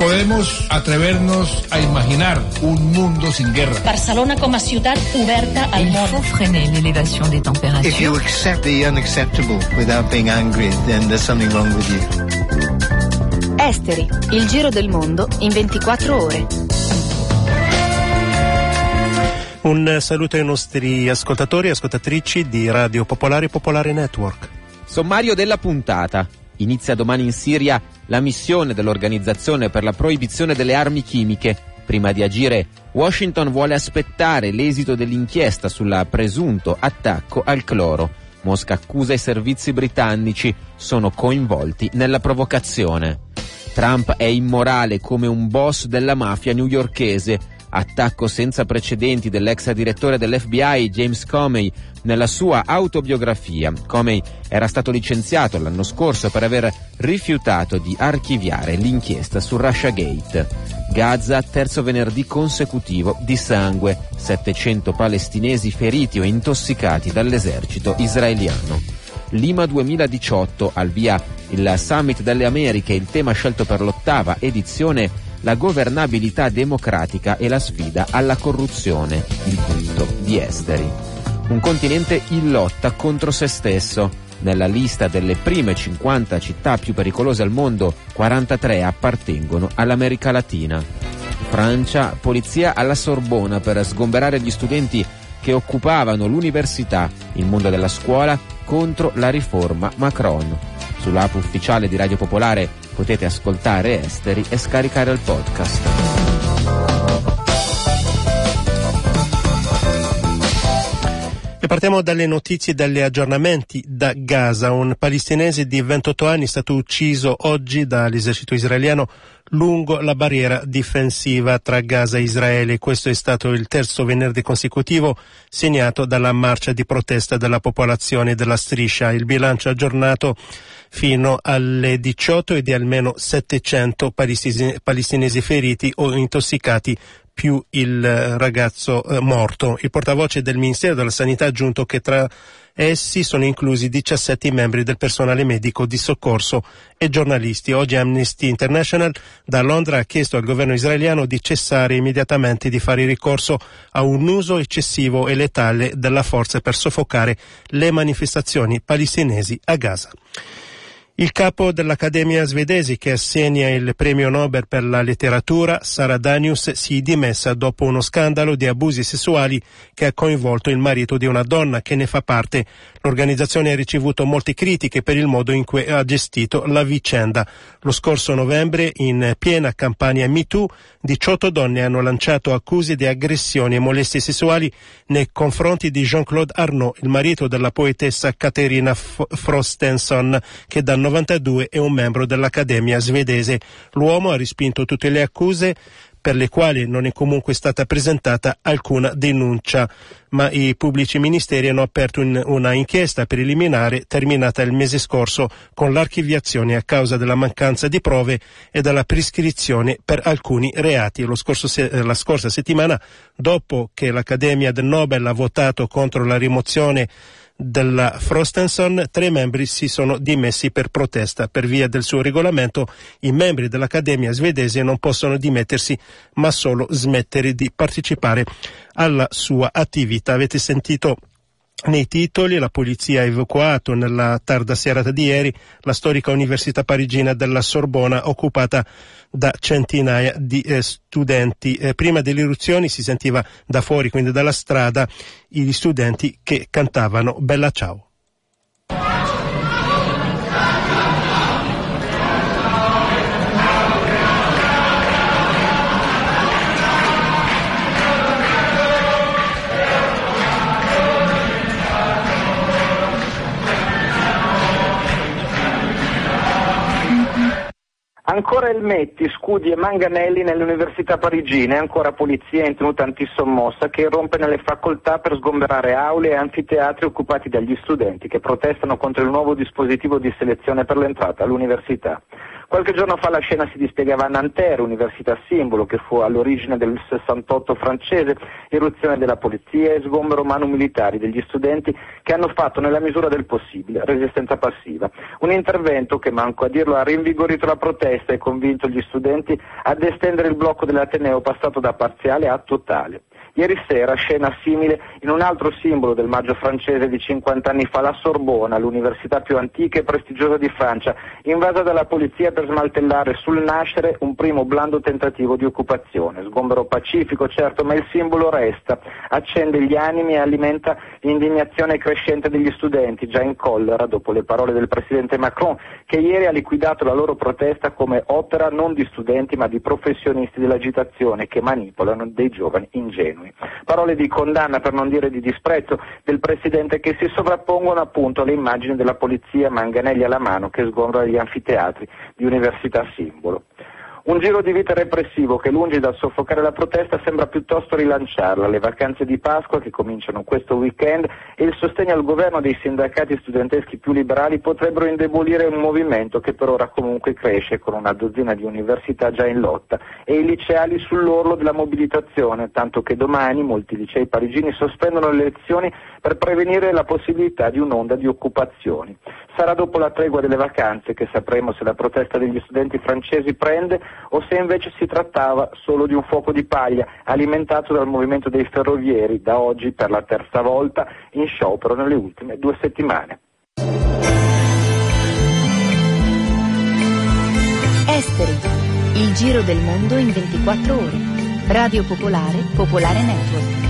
Podemos atrevernos a imaginar un mundo sin guerra. Barcelona com a ciutat oberta al Il món. faut freiner l'élévation des températures. If you accept the unacceptable without being angry, then there's something wrong with you. Esteri, il giro del mondo in 24 ore. Un saluto ai nostri ascoltatori e ascoltatrici di Radio Popolare Popolare Network. Sommario della puntata. Inizia domani in Siria la missione dell'Organizzazione per la proibizione delle armi chimiche. Prima di agire, Washington vuole aspettare l'esito dell'inchiesta sul presunto attacco al cloro. Mosca accusa i servizi britannici, sono coinvolti nella provocazione. Trump è immorale come un boss della mafia newyorkese. Attacco senza precedenti dell'ex direttore dell'FBI James Comey nella sua autobiografia. Comey era stato licenziato l'anno scorso per aver rifiutato di archiviare l'inchiesta su Russiagate. Gaza, terzo venerdì consecutivo di sangue, 700 palestinesi feriti o intossicati dall'esercito israeliano. Lima 2018, al via il Summit delle Americhe, il tema scelto per l'ottava edizione la governabilità democratica e la sfida alla corruzione, il punto di esteri. Un continente in lotta contro se stesso. Nella lista delle prime 50 città più pericolose al mondo, 43 appartengono all'America Latina. Francia, polizia alla Sorbona per sgomberare gli studenti che occupavano l'università, il mondo della scuola, contro la riforma Macron. Sull'app ufficiale di Radio Popolare potete ascoltare Esteri e scaricare il podcast. E partiamo dalle notizie e dagli aggiornamenti da Gaza. Un palestinese di 28 anni è stato ucciso oggi dall'esercito israeliano lungo la barriera difensiva tra Gaza e Israele. Questo è stato il terzo venerdì consecutivo segnato dalla marcia di protesta della popolazione della striscia. Il bilancio aggiornato fino alle 18 è di almeno 700 palestinesi, feriti o intossicati più il ragazzo eh, morto. Il portavoce del Ministero della Sanità ha aggiunto che tra essi sono inclusi 17 membri del personale medico di soccorso e giornalisti. Oggi Amnesty International da Londra ha chiesto al governo israeliano di cessare immediatamente di fare ricorso a un uso eccessivo e letale della forza per soffocare le manifestazioni palestinesi a Gaza. Il capo dell'Accademia svedese che assegna il premio Nobel per la letteratura, Sara Danius, si è dimessa dopo uno scandalo di abusi sessuali che ha coinvolto il marito di una donna che ne fa parte. L'organizzazione ha ricevuto molte critiche per il modo in cui ha gestito la vicenda. Lo scorso novembre, in piena campagna MeToo, 18 donne hanno lanciato accuse di aggressioni e molestie sessuali nei confronti di Jean-Claude Arnaud, il marito della poetessa Katerina F- Frostenson, che dal 92 è un membro dell'Accademia svedese. L'uomo ha respinto tutte le accuse per le quali non è comunque stata presentata alcuna denuncia, ma i pubblici ministeri hanno aperto un, una inchiesta preliminare terminata il mese scorso con l'archiviazione a causa della mancanza di prove e della prescrizione per alcuni reati. Se, la scorsa settimana, dopo che l'Accademia del Nobel ha votato contro la rimozione della Frostenson, tre membri si sono dimessi per protesta. Per via del suo regolamento, i membri dell'Accademia svedese non possono dimettersi, ma solo smettere di partecipare alla sua attività. Avete sentito nei titoli la polizia ha evacuato nella tarda serata di ieri la storica università parigina della Sorbona occupata da centinaia di eh, studenti. Eh, prima delle eruzioni si sentiva da fuori, quindi dalla strada, gli studenti che cantavano Bella Ciao. Ancora elmetti, scudi e manganelli nelle università parigine, ancora polizia in tenuta antisommossa che irrompe nelle facoltà per sgomberare aule e anfiteatri occupati dagli studenti che protestano contro il nuovo dispositivo di selezione per l'entrata all'università. Qualche giorno fa la scena si dispiegava a Nanterre, università simbolo, che fu all'origine del 68 francese, eruzione della polizia e sgombero manu militari degli studenti che hanno fatto nella misura del possibile resistenza passiva. Un intervento che, manco a dirlo, ha rinvigorito la protesta e convinto gli studenti ad estendere il blocco dell'Ateneo passato da parziale a totale. Ieri sera, scena simile in un altro simbolo del maggio francese di 50 anni fa, la Sorbona, l'università più antica e prestigiosa di Francia, invasa dalla polizia per smantellare sul nascere un primo blando tentativo di occupazione. Sgombero pacifico, certo, ma il simbolo resta, accende gli animi e alimenta l'indignazione crescente degli studenti, già in collera dopo le parole del presidente Macron, che ieri ha liquidato la loro protesta come opera non di studenti ma di professionisti dell'agitazione che manipolano dei giovani ingenui continui. Parole di condanna, per non dire di disprezzo, del Presidente che si sovrappongono appunto alle immagini della polizia manganelli alla mano che sgombra gli anfiteatri di università simbolo. Un giro di vita repressivo che lungi dal soffocare la protesta sembra piuttosto rilanciarla. Le vacanze di Pasqua che cominciano questo weekend e il sostegno al governo dei sindacati studenteschi più liberali potrebbero indebolire un movimento che per ora comunque cresce con una dozzina di università già in lotta e i liceali sull'orlo della mobilitazione, tanto che domani molti licei parigini sospendono le lezioni per prevenire la possibilità di un'onda di occupazioni. Sarà dopo la tregua delle vacanze che sapremo se la protesta degli studenti francesi prende o se invece si trattava solo di un fuoco di paglia alimentato dal movimento dei ferrovieri da oggi per la terza volta in sciopero nelle ultime due settimane. Esteri, il giro del mondo in 24 ore. Radio Popolare, Popolare Network.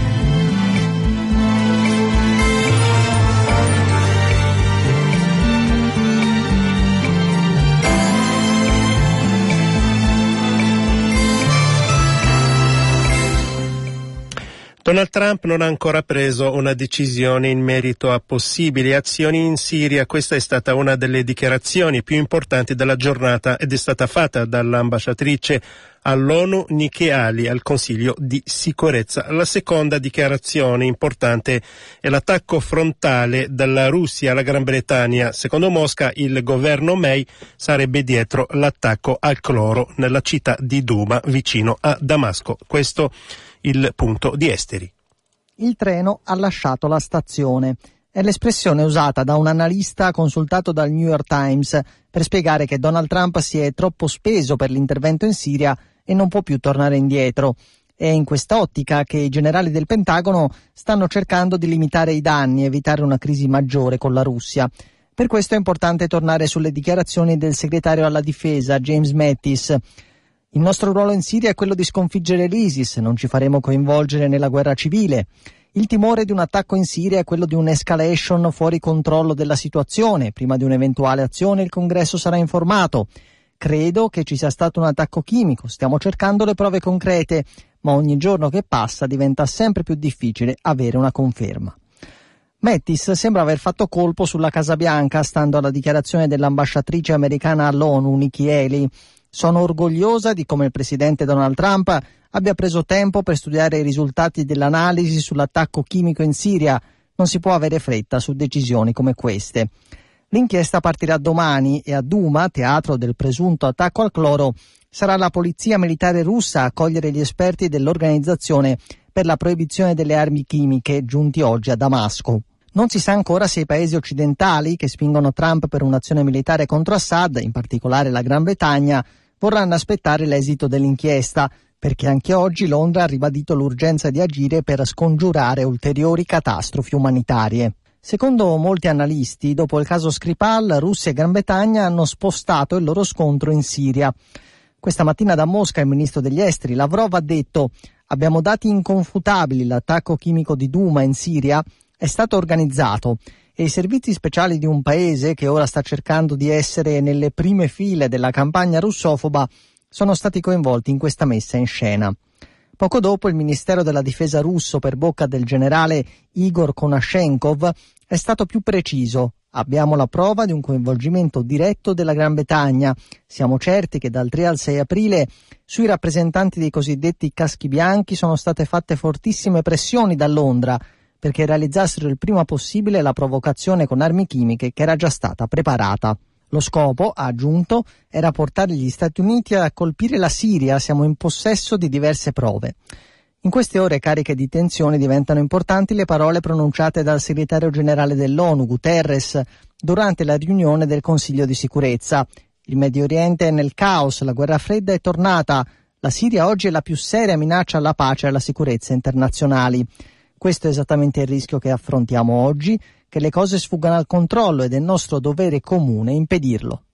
Donald Trump non ha ancora preso una decisione in merito a possibili azioni in Siria. Questa è stata una delle dichiarazioni più importanti della giornata ed è stata fatta dall'ambasciatrice all'ONU Nikki Ali al Consiglio di sicurezza. La seconda dichiarazione importante è l'attacco frontale dalla Russia alla Gran Bretagna. Secondo Mosca il governo May sarebbe dietro l'attacco al cloro nella città di Duma vicino a Damasco. Questo il punto di Esteri. Il treno ha lasciato la stazione. È l'espressione usata da un analista consultato dal New York Times per spiegare che Donald Trump si è troppo speso per l'intervento in Siria e non può più tornare indietro. È in quest'ottica che i generali del Pentagono stanno cercando di limitare i danni e evitare una crisi maggiore con la Russia. Per questo è importante tornare sulle dichiarazioni del segretario alla difesa James Mattis. Il nostro ruolo in Siria è quello di sconfiggere l'ISIS, non ci faremo coinvolgere nella guerra civile. Il timore di un attacco in Siria è quello di un'escalation fuori controllo della situazione. Prima di un'eventuale azione il congresso sarà informato. Credo che ci sia stato un attacco chimico, stiamo cercando le prove concrete, ma ogni giorno che passa diventa sempre più difficile avere una conferma. Mattis sembra aver fatto colpo sulla Casa Bianca, stando alla dichiarazione dell'ambasciatrice americana all'ONU, Nikki Haley. Sono orgogliosa di come il presidente Donald Trump abbia preso tempo per studiare i risultati dell'analisi sull'attacco chimico in Siria. Non si può avere fretta su decisioni come queste. L'inchiesta partirà domani e a Duma, teatro del presunto attacco al cloro, sarà la polizia militare russa a cogliere gli esperti dell'organizzazione per la proibizione delle armi chimiche giunti oggi a Damasco. Non si sa ancora se i paesi occidentali che spingono Trump per un'azione militare contro Assad, in particolare la Gran Bretagna, vorranno aspettare l'esito dell'inchiesta, perché anche oggi Londra ha ribadito l'urgenza di agire per scongiurare ulteriori catastrofi umanitarie. Secondo molti analisti, dopo il caso Skripal, Russia e Gran Bretagna hanno spostato il loro scontro in Siria. Questa mattina da Mosca il ministro degli esteri Lavrov ha detto abbiamo dati inconfutabili l'attacco chimico di Duma in Siria è stato organizzato e i servizi speciali di un paese che ora sta cercando di essere nelle prime file della campagna russofoba sono stati coinvolti in questa messa in scena. Poco dopo il Ministero della Difesa russo per bocca del generale Igor Konashenkov è stato più preciso. Abbiamo la prova di un coinvolgimento diretto della Gran Bretagna. Siamo certi che dal 3 al 6 aprile sui rappresentanti dei cosiddetti caschi bianchi sono state fatte fortissime pressioni da Londra perché realizzassero il prima possibile la provocazione con armi chimiche che era già stata preparata. Lo scopo, ha aggiunto, era portare gli Stati Uniti a colpire la Siria, siamo in possesso di diverse prove. In queste ore cariche di tensione diventano importanti le parole pronunciate dal segretario generale dell'ONU, Guterres, durante la riunione del Consiglio di sicurezza. Il Medio Oriente è nel caos, la guerra fredda è tornata, la Siria oggi è la più seria minaccia alla pace e alla sicurezza internazionali. Questo è esattamente il rischio che affrontiamo oggi, che le cose sfuggano al controllo ed è nostro dovere comune impedirlo.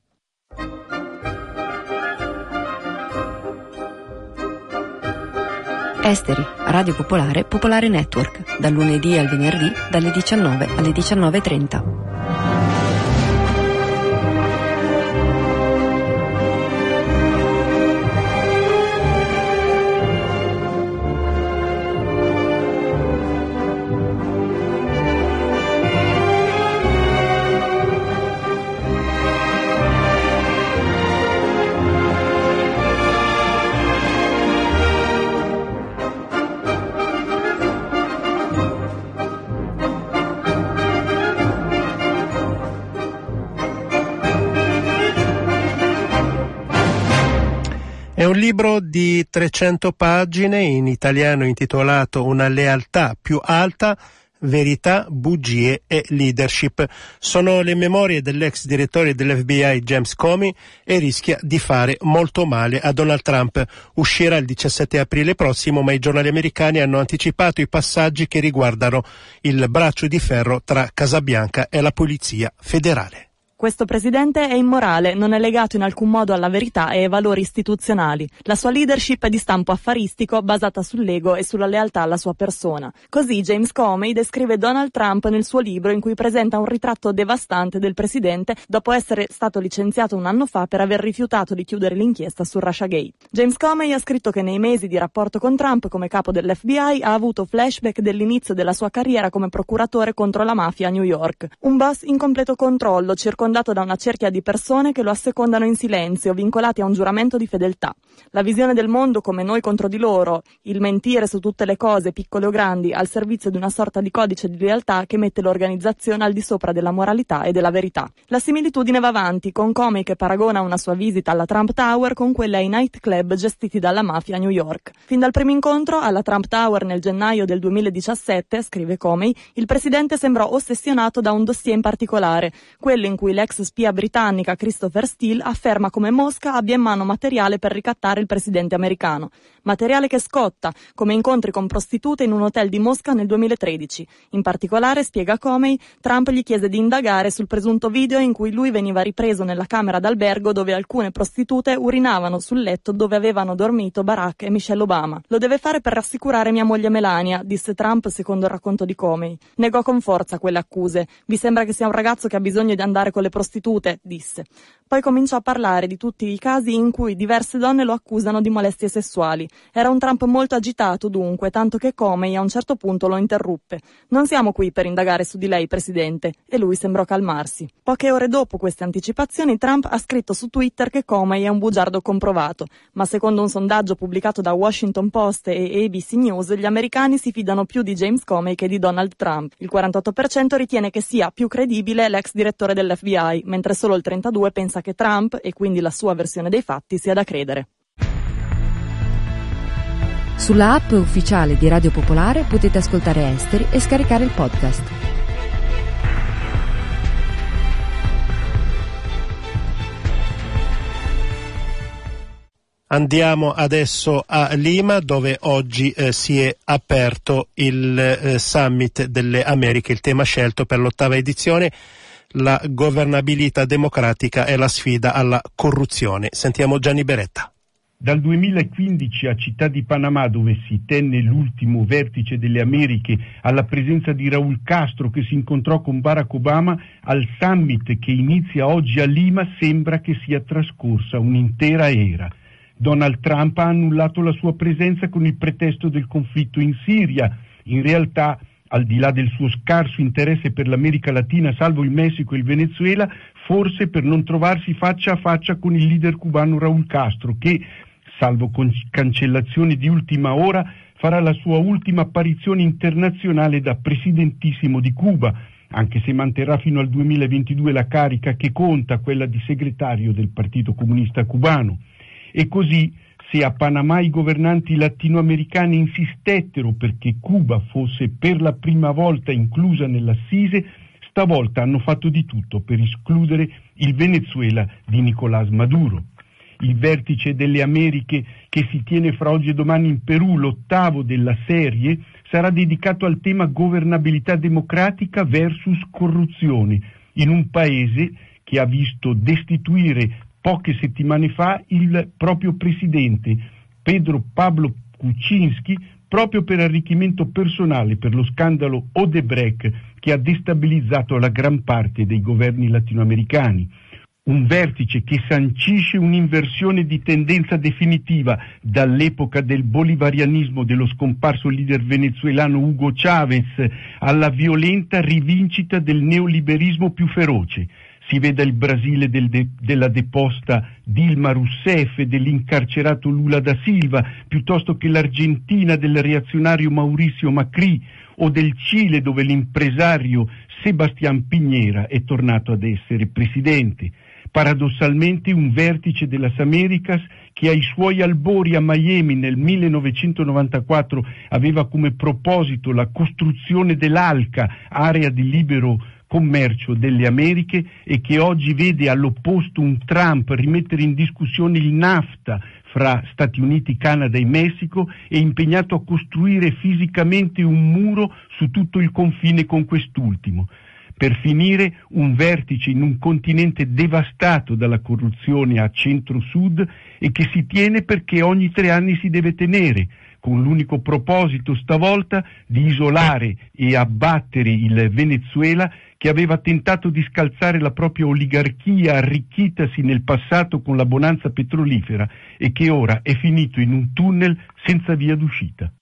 Esteri, Radio Popolare, Popolare Network, dal lunedì al venerdì dalle 19 alle 19.30. libro di 300 pagine in italiano intitolato Una lealtà più alta, verità, bugie e leadership. Sono le memorie dell'ex direttore dell'FBI James Comey e rischia di fare molto male a Donald Trump. Uscirà il 17 aprile prossimo, ma i giornali americani hanno anticipato i passaggi che riguardano il braccio di ferro tra Casabianca e la Polizia federale. Questo presidente è immorale, non è legato in alcun modo alla verità e ai valori istituzionali. La sua leadership è di stampo affaristico, basata sull'ego e sulla lealtà alla sua persona. Così James Comey descrive Donald Trump nel suo libro in cui presenta un ritratto devastante del presidente dopo essere stato licenziato un anno fa per aver rifiutato di chiudere l'inchiesta su Russiagate. James Comey ha scritto che nei mesi di rapporto con Trump come capo dell'FBI ha avuto flashback dell'inizio della sua carriera come procuratore contro la mafia a New York. Un boss in completo controllo, circondato circondato da una cerchia di persone che lo assecondano in silenzio, vincolati a un giuramento di fedeltà. La visione del mondo come noi contro di loro, il mentire su tutte le cose, piccole o grandi, al servizio di una sorta di codice di lealtà che mette l'organizzazione al di sopra della moralità e della verità. La similitudine va avanti, con Comey che paragona una sua visita alla Trump Tower con quella ai nightclub gestiti dalla mafia a New York. Fin dal primo incontro alla Trump Tower nel gennaio del 2017, scrive Comey, il presidente sembrò ossessionato da un dossier in particolare, quello in cui l'ex spia britannica Christopher Steele afferma come Mosca abbia in mano materiale per ricattare il presidente americano. Materiale che scotta, come incontri con prostitute in un hotel di Mosca nel 2013. In particolare, spiega Comey, Trump gli chiese di indagare sul presunto video in cui lui veniva ripreso nella camera d'albergo dove alcune prostitute urinavano sul letto dove avevano dormito Barack e Michelle Obama. Lo deve fare per rassicurare mia moglie Melania, disse Trump secondo il racconto di Comey. Negò con forza quelle accuse. Vi sembra che sia un ragazzo che ha bisogno di andare con le prostitute? disse. Poi cominciò a parlare di tutti i casi in cui diverse donne lo accusano di molestie sessuali. Era un Trump molto agitato dunque, tanto che Comey a un certo punto lo interruppe. Non siamo qui per indagare su di lei, Presidente. E lui sembrò calmarsi. Poche ore dopo queste anticipazioni, Trump ha scritto su Twitter che Comey è un bugiardo comprovato. Ma secondo un sondaggio pubblicato da Washington Post e ABC News, gli americani si fidano più di James Comey che di Donald Trump. Il 48% ritiene che sia più credibile l'ex direttore dell'FBI, mentre solo il 32% pensa pensa che Trump, e quindi la sua versione dei fatti, sia da credere. Sulla app ufficiale di Radio Popolare potete ascoltare Esteri e scaricare il podcast. Andiamo adesso a Lima dove oggi eh, si è aperto il eh, Summit delle Americhe, il tema scelto per l'ottava edizione la governabilità democratica e la sfida alla corruzione. Sentiamo Gianni Beretta. Dal 2015 a Città di Panama, dove si tenne l'ultimo vertice delle Americhe, alla presenza di Raúl Castro che si incontrò con Barack Obama, al summit che inizia oggi a Lima, sembra che sia trascorsa un'intera era. Donald Trump ha annullato la sua presenza con il pretesto del conflitto in Siria. In realtà al di là del suo scarso interesse per l'America Latina, salvo il Messico e il Venezuela, forse per non trovarsi faccia a faccia con il leader cubano Raúl Castro, che, salvo cancellazioni di ultima ora, farà la sua ultima apparizione internazionale da presidentissimo di Cuba. anche se manterrà fino al 2022 la carica che conta, quella di segretario del Partito Comunista Cubano. E così, se a Panama i governanti latinoamericani insistettero perché Cuba fosse per la prima volta inclusa nell'assise, stavolta hanno fatto di tutto per escludere il Venezuela di Nicolás Maduro. Il vertice delle Americhe che si tiene fra oggi e domani in Perù, l'ottavo della serie, sarà dedicato al tema governabilità democratica versus corruzione, in un paese che ha visto destituire poche settimane fa il proprio presidente, Pedro Pablo Kuczynski, proprio per arricchimento personale per lo scandalo Odebrecht che ha destabilizzato la gran parte dei governi latinoamericani. Un vertice che sancisce un'inversione di tendenza definitiva dall'epoca del bolivarianismo dello scomparso leader venezuelano Hugo Chavez alla violenta rivincita del neoliberismo più feroce si veda il Brasile del de, della deposta Dilma Rousseff e dell'incarcerato Lula da Silva, piuttosto che l'Argentina del reazionario Mauricio Macri o del Cile dove l'impresario Sebastián Piñera è tornato ad essere presidente. Paradossalmente un vertice della Americas che ai suoi albori a Miami nel 1994 aveva come proposito la costruzione dell'ALCA, area di libero commercio delle Americhe e che oggi vede all'opposto un Trump rimettere in discussione il NAFTA fra Stati Uniti, Canada e Messico e impegnato a costruire fisicamente un muro su tutto il confine con quest'ultimo. Per finire, un vertice in un continente devastato dalla corruzione a centro-sud e che si tiene perché ogni tre anni si deve tenere, con l'unico proposito stavolta di isolare e abbattere il Venezuela che aveva tentato di scalzare la propria oligarchia arricchitasi nel passato con la bonanza petrolifera e che ora è finito in un tunnel senza via d'uscita.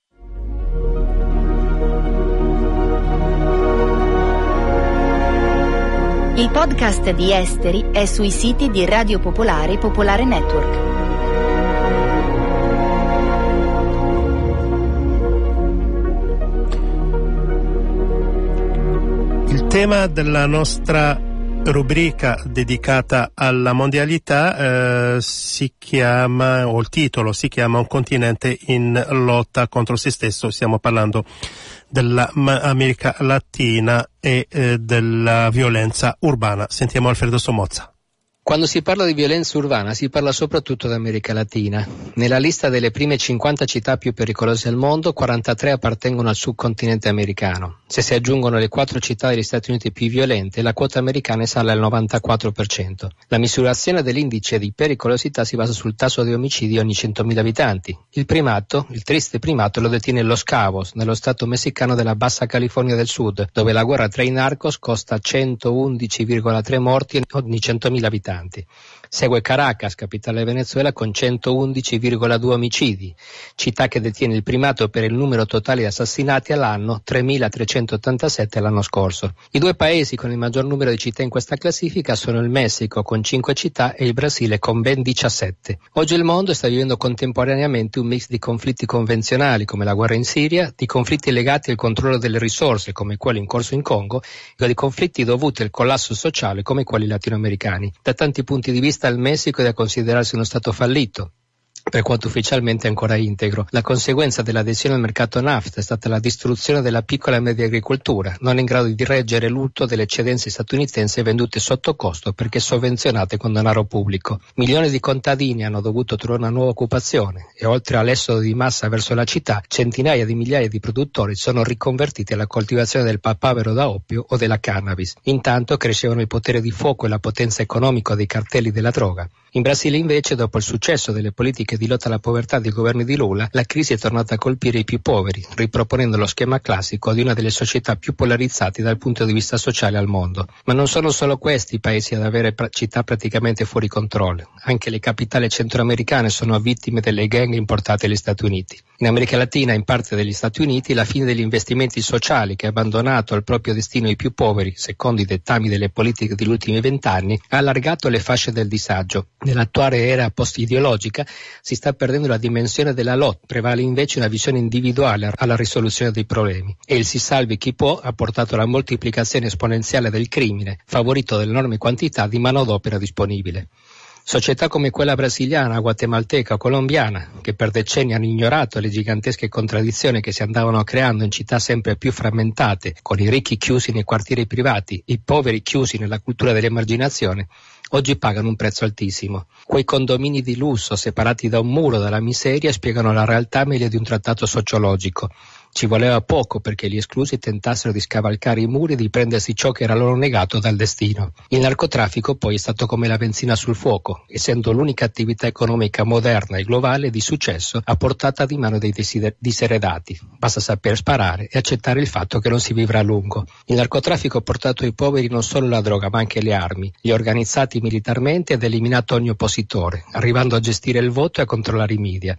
Il podcast di Esteri è sui siti di Radio Popolare e Popolare Network. Tema della nostra rubrica dedicata alla mondialità eh, si chiama, o il titolo si chiama Un continente in lotta contro se stesso. Stiamo parlando dell'America Latina e eh, della violenza urbana. Sentiamo Alfredo Somozza. Quando si parla di violenza urbana si parla soprattutto d'America Latina. Nella lista delle prime 50 città più pericolose al mondo, 43 appartengono al subcontinente americano. Se si aggiungono le quattro città degli Stati Uniti più violente, la quota americana sale al 94%. La misurazione dell'indice di pericolosità si basa sul tasso di omicidi ogni 100.000 abitanti. Il primato, il triste primato, lo detiene Los Cabos, nello stato messicano della Bassa California del Sud, dove la guerra tra i narcos costa 111,3 morti ogni 100.000 abitanti abitanti. Segue Caracas, capitale Venezuela, con 111,2 omicidi, città che detiene il primato per il numero totale di assassinati all'anno, 3.387 l'anno scorso. I due paesi con il maggior numero di città in questa classifica sono il Messico con 5 città e il Brasile con ben 17. Oggi il mondo sta vivendo contemporaneamente un mix di conflitti convenzionali come la guerra in Siria, di conflitti legati al controllo delle risorse come quello in corso in Congo e di conflitti dovuti al collasso sociale come quelli latinoamericani. Da tanti punti di vista il Messico è da considerarsi uno Stato fallito per quanto ufficialmente ancora integro. La conseguenza dell'adesione al mercato NAFTA è stata la distruzione della piccola e media agricoltura, non in grado di reggere l'urto delle eccedenze statunitensi vendute sotto costo perché sovvenzionate con denaro pubblico. Milioni di contadini hanno dovuto trovare una nuova occupazione e oltre all'esodo di massa verso la città, centinaia di migliaia di produttori sono riconvertiti alla coltivazione del papavero da oppio o della cannabis. Intanto crescevano il potere di fuoco e la potenza economica dei cartelli della droga. In Brasile invece, dopo il successo delle politiche di lotta alla povertà dei governi di Lula, la crisi è tornata a colpire i più poveri, riproponendo lo schema classico di una delle società più polarizzate dal punto di vista sociale al mondo. Ma non sono solo questi i paesi ad avere città praticamente fuori controllo, anche le capitali centroamericane sono vittime delle gang importate agli Stati Uniti. In America Latina in parte degli Stati Uniti la fine degli investimenti sociali che ha abbandonato al proprio destino i più poveri, secondo i dettami delle politiche degli ultimi vent'anni, ha allargato le fasce del disagio. Nell'attuale era post-ideologica si sta perdendo la dimensione della lotta, prevale invece una visione individuale alla risoluzione dei problemi. E il si salvi chi può ha portato alla moltiplicazione esponenziale del crimine, favorito dall'enorme quantità di manodopera disponibile. Società come quella brasiliana, guatemalteca o colombiana, che per decenni hanno ignorato le gigantesche contraddizioni che si andavano creando in città sempre più frammentate, con i ricchi chiusi nei quartieri privati, i poveri chiusi nella cultura dell'emarginazione, oggi pagano un prezzo altissimo. Quei condomini di lusso separati da un muro dalla miseria spiegano la realtà meglio di un trattato sociologico. Ci voleva poco perché gli esclusi tentassero di scavalcare i muri e di prendersi ciò che era loro negato dal destino. Il narcotraffico poi è stato come la benzina sul fuoco, essendo l'unica attività economica moderna e globale di successo a portata di mano dei diseredati. Basta saper sparare e accettare il fatto che non si vivrà a lungo. Il narcotraffico ha portato ai poveri non solo la droga ma anche le armi, li ha organizzati militarmente ed eliminato ogni oppositore, arrivando a gestire il voto e a controllare i media.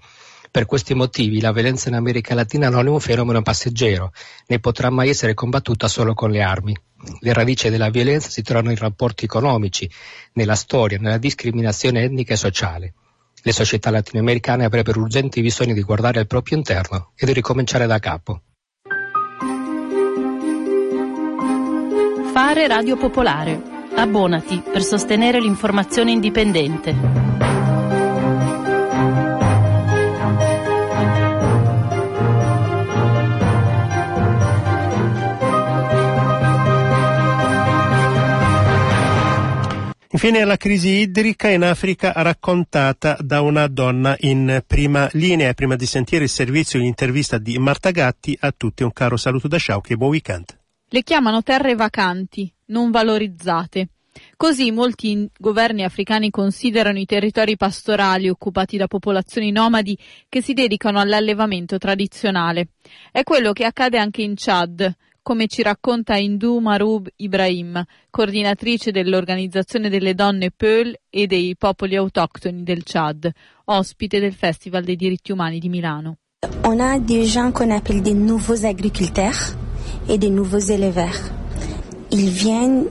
Per questi motivi la violenza in America Latina non è un fenomeno passeggero, né potrà mai essere combattuta solo con le armi. Le radici della violenza si trovano in rapporti economici, nella storia, nella discriminazione etnica e sociale. Le società latinoamericane avrebbero urgenti bisogno di guardare al proprio interno e di ricominciare da capo. Fare Radio Popolare. Abbonati per sostenere l'informazione indipendente. Infine la crisi idrica in Africa raccontata da una donna in prima linea. Prima di sentire il servizio in intervista di Marta Gatti, a tutti un caro saluto da Sciauchi e buon weekend. Le chiamano terre vacanti, non valorizzate. Così molti governi africani considerano i territori pastorali occupati da popolazioni nomadi che si dedicano all'allevamento tradizionale. È quello che accade anche in Chad, come ci racconta Indu Marub Ibrahim, coordinatrice dell'Organizzazione delle donne Peul e dei popoli autoctoni del Chad, ospite del Festival dei diritti umani di Milano. On a des gens qu'on appelle des nouveaux agriculteurs et des nouveaux éleveurs. Ils viennent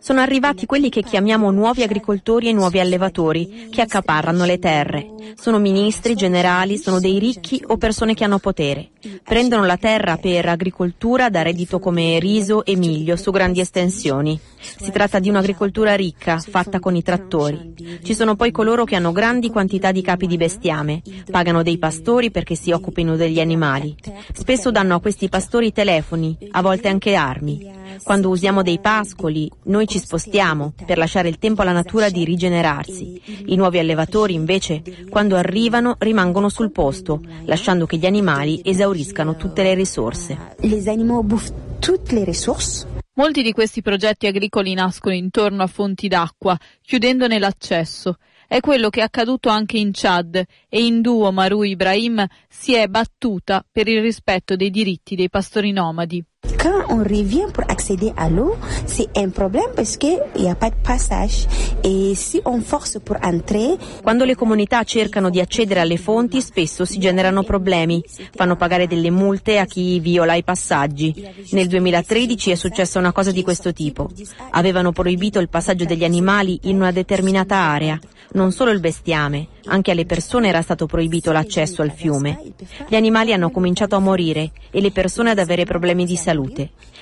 sono arrivati quelli che chiamiamo nuovi agricoltori e nuovi allevatori, che accaparrano le terre. Sono ministri, generali, sono dei ricchi o persone che hanno potere. Prendono la terra per agricoltura da reddito come riso e miglio su grandi estensioni. Si tratta di un'agricoltura ricca, fatta con i trattori. Ci sono poi coloro che hanno grandi quantità di capi di bestiame, pagano dei pastori perché si occupino degli animali. Spesso danno a questi pastori telefoni, a volte anche armi. Quando usiamo dei pascoli, noi ci spostiamo per lasciare il tempo alla natura di rigenerarsi. I nuovi allevatori, invece, quando arrivano, rimangono sul posto, lasciando che gli animali esauriscano tutte le risorse. Les animaux bouffent toutes les ressources. Molti di questi progetti agricoli nascono intorno a fonti d'acqua, chiudendone l'accesso. È quello che è accaduto anche in Chad e in duo Maru Ibrahim si è battuta per il rispetto dei diritti dei pastori nomadi. Quand on revient pour accéder à l'eau, c'est un problème parce qu'il n'y a pas de passage. Et si on force pour entrer... Quando le comunità cercano di accedere alle fonti, spesso si generano problemi. Fanno pagare delle multe a chi viola i passaggi. Nel 2013 è successa una cosa di questo tipo. Avevano proibito il passaggio degli animali in una determinata area. Non solo il bestiame, anche alle persone era stato proibito l'accesso al fiume. Gli animali hanno cominciato a morire e le persone ad avere problemi di salute.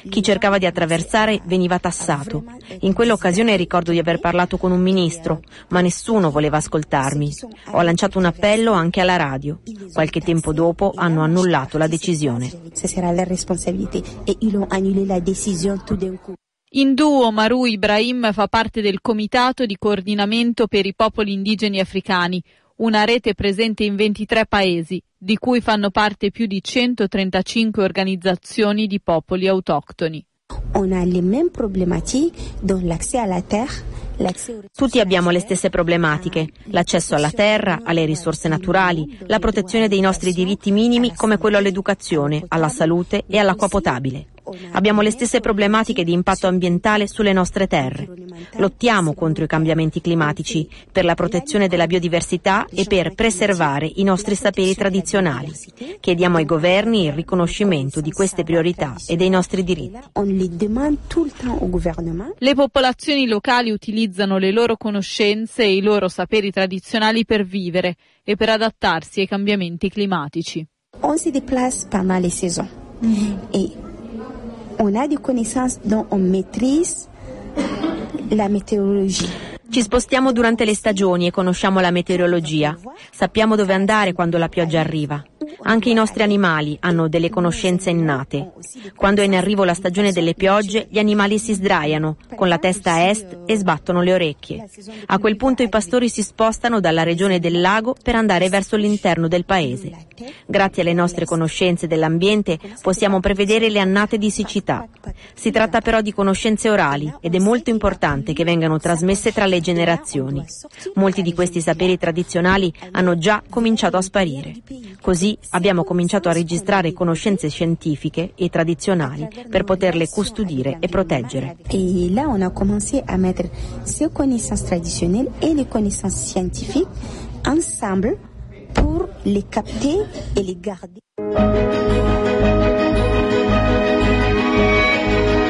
Chi cercava di attraversare veniva tassato. In quell'occasione ricordo di aver parlato con un ministro, ma nessuno voleva ascoltarmi. Ho lanciato un appello anche alla radio. Qualche tempo dopo hanno annullato la decisione. In duo Maru Ibrahim fa parte del Comitato di coordinamento per i popoli indigeni africani, una rete presente in 23 paesi, di cui fanno parte più di 135 organizzazioni di popoli autoctoni. Tutti abbiamo le stesse problematiche, l'accesso alla terra, alle risorse naturali, la protezione dei nostri diritti minimi come quello all'educazione, alla salute e all'acqua potabile. Abbiamo le stesse problematiche di impatto ambientale sulle nostre terre. Lottiamo contro i cambiamenti climatici, per la protezione della biodiversità e per preservare i nostri saperi tradizionali. Chiediamo ai governi il riconoscimento di queste priorità e dei nostri diritti. Le popolazioni locali utilizzano le loro conoscenze e i loro saperi tradizionali per vivere e per adattarsi ai cambiamenti climatici. On se déplace pendant les saisons et on a des connaissances dont on maîtrise la météorologie. Ci spostiamo durante le stagioni e conosciamo la meteorologia. Sappiamo dove andare quando la pioggia arriva. Anche i nostri animali hanno delle conoscenze innate. Quando è in arrivo la stagione delle piogge, gli animali si sdraiano, con la testa a est e sbattono le orecchie. A quel punto i pastori si spostano dalla regione del lago per andare verso l'interno del paese. Grazie alle nostre conoscenze dell'ambiente possiamo prevedere le annate di siccità. Si tratta però di conoscenze orali ed è molto importante che vengano trasmesse tra le generazioni. Molti di questi saperi tradizionali hanno già cominciato a sparire. Così abbiamo cominciato a registrare conoscenze scientifiche e tradizionali per poterle custodire e proteggere. Et là, on a commencé à mettre ces connaissances traditionnelles et les connaissances scientifiques ensemble pour les capter et les garder.